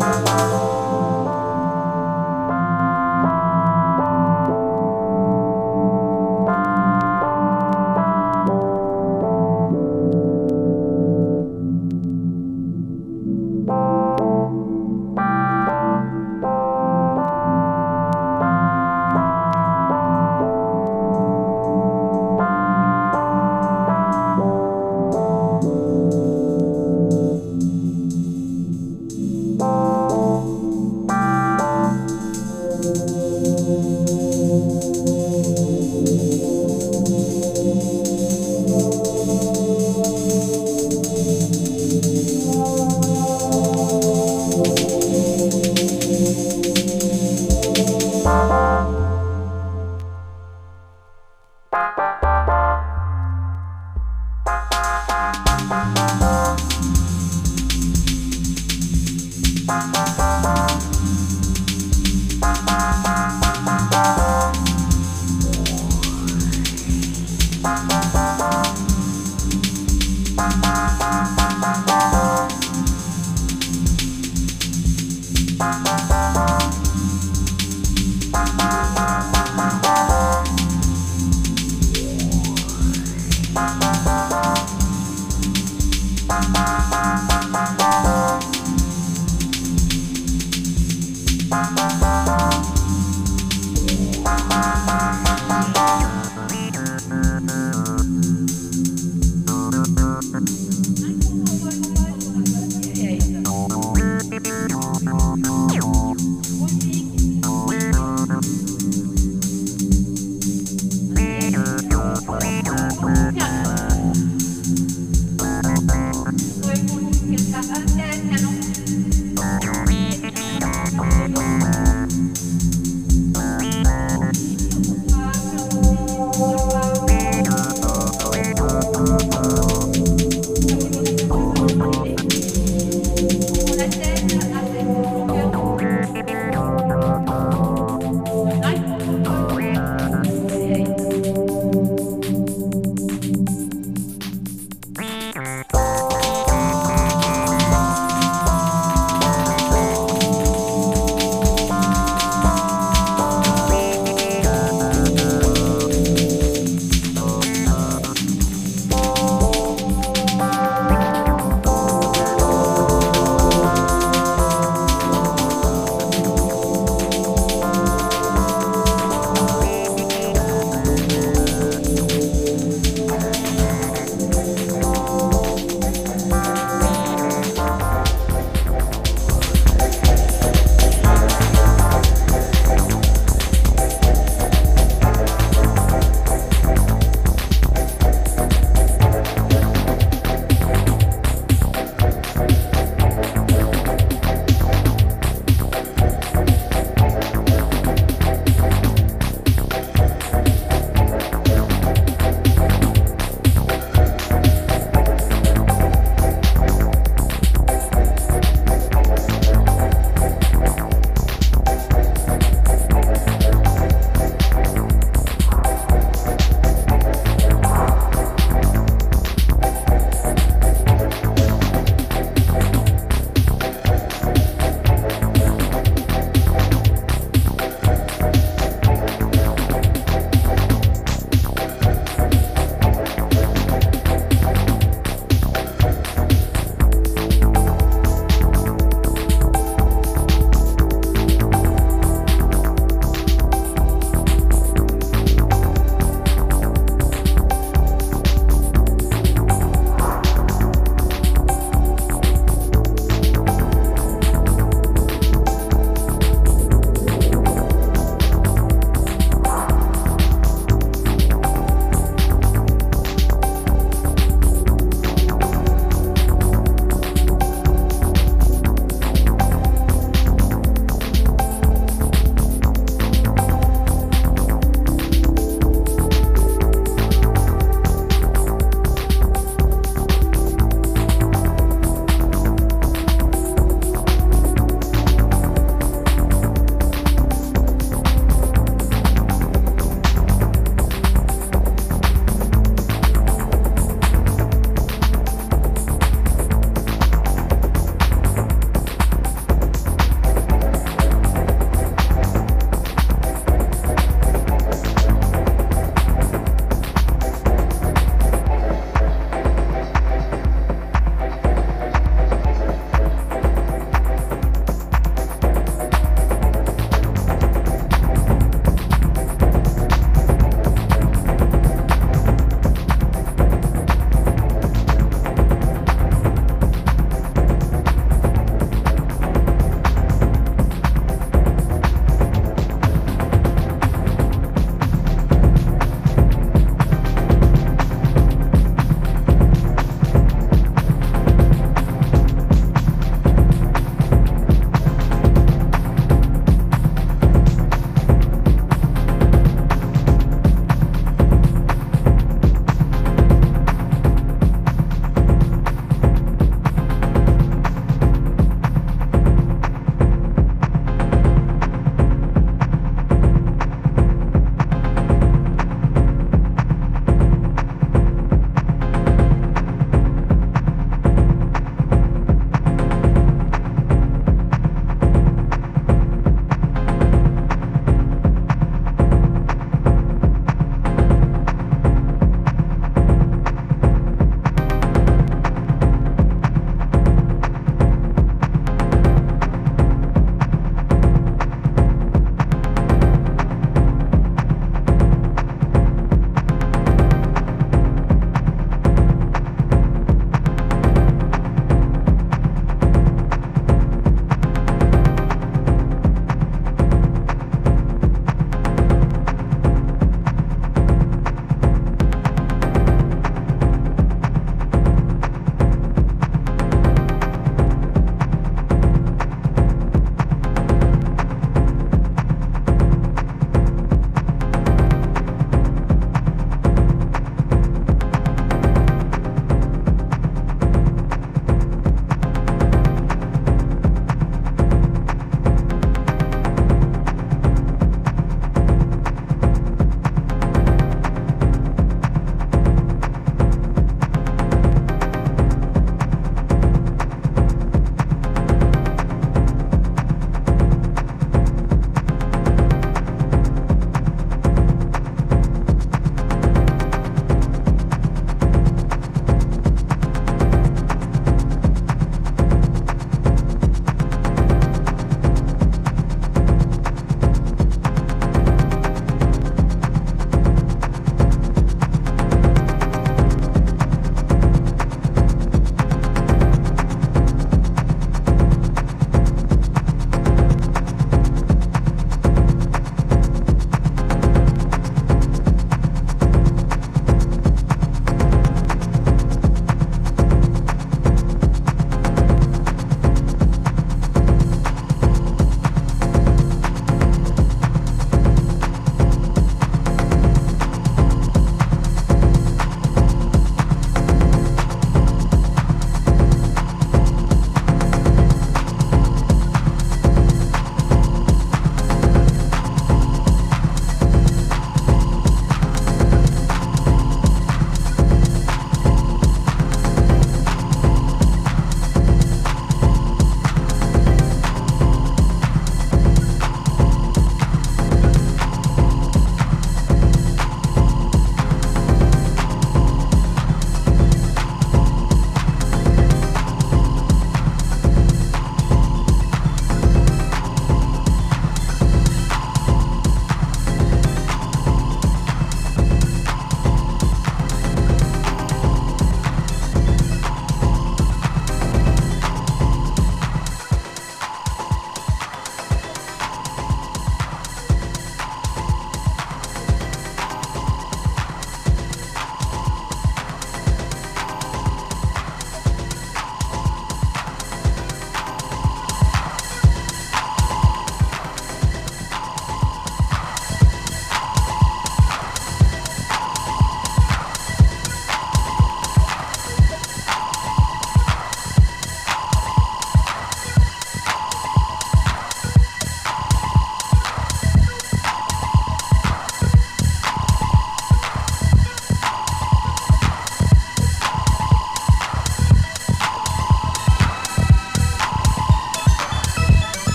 Música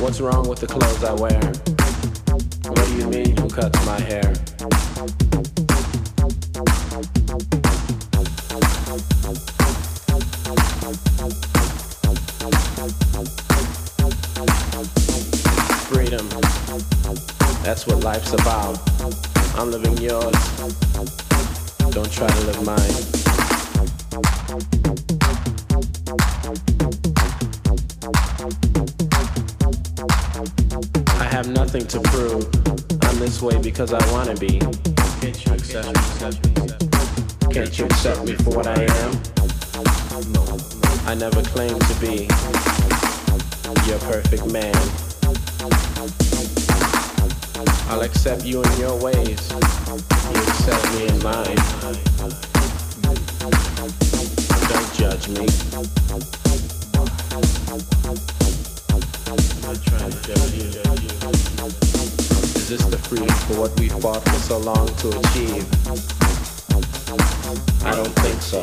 What's wrong with the clothes I wear? What do you mean who cuts my hair? Freedom. That's what life's about. I'm living yours. Don't try to live mine. Nothing to prove. I'm this way because I wanna be. Can't you accept me? Can't you accept me for what I am? No. I never claimed to be your perfect man. I'll accept you in your ways. You accept me in mine. Don't judge me. Is this the freedom for what we fought for so long to achieve? I don't think so.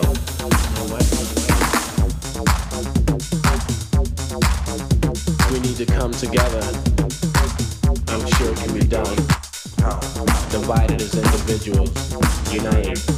We need to come together. I'm sure it can be done. Divided as individuals, united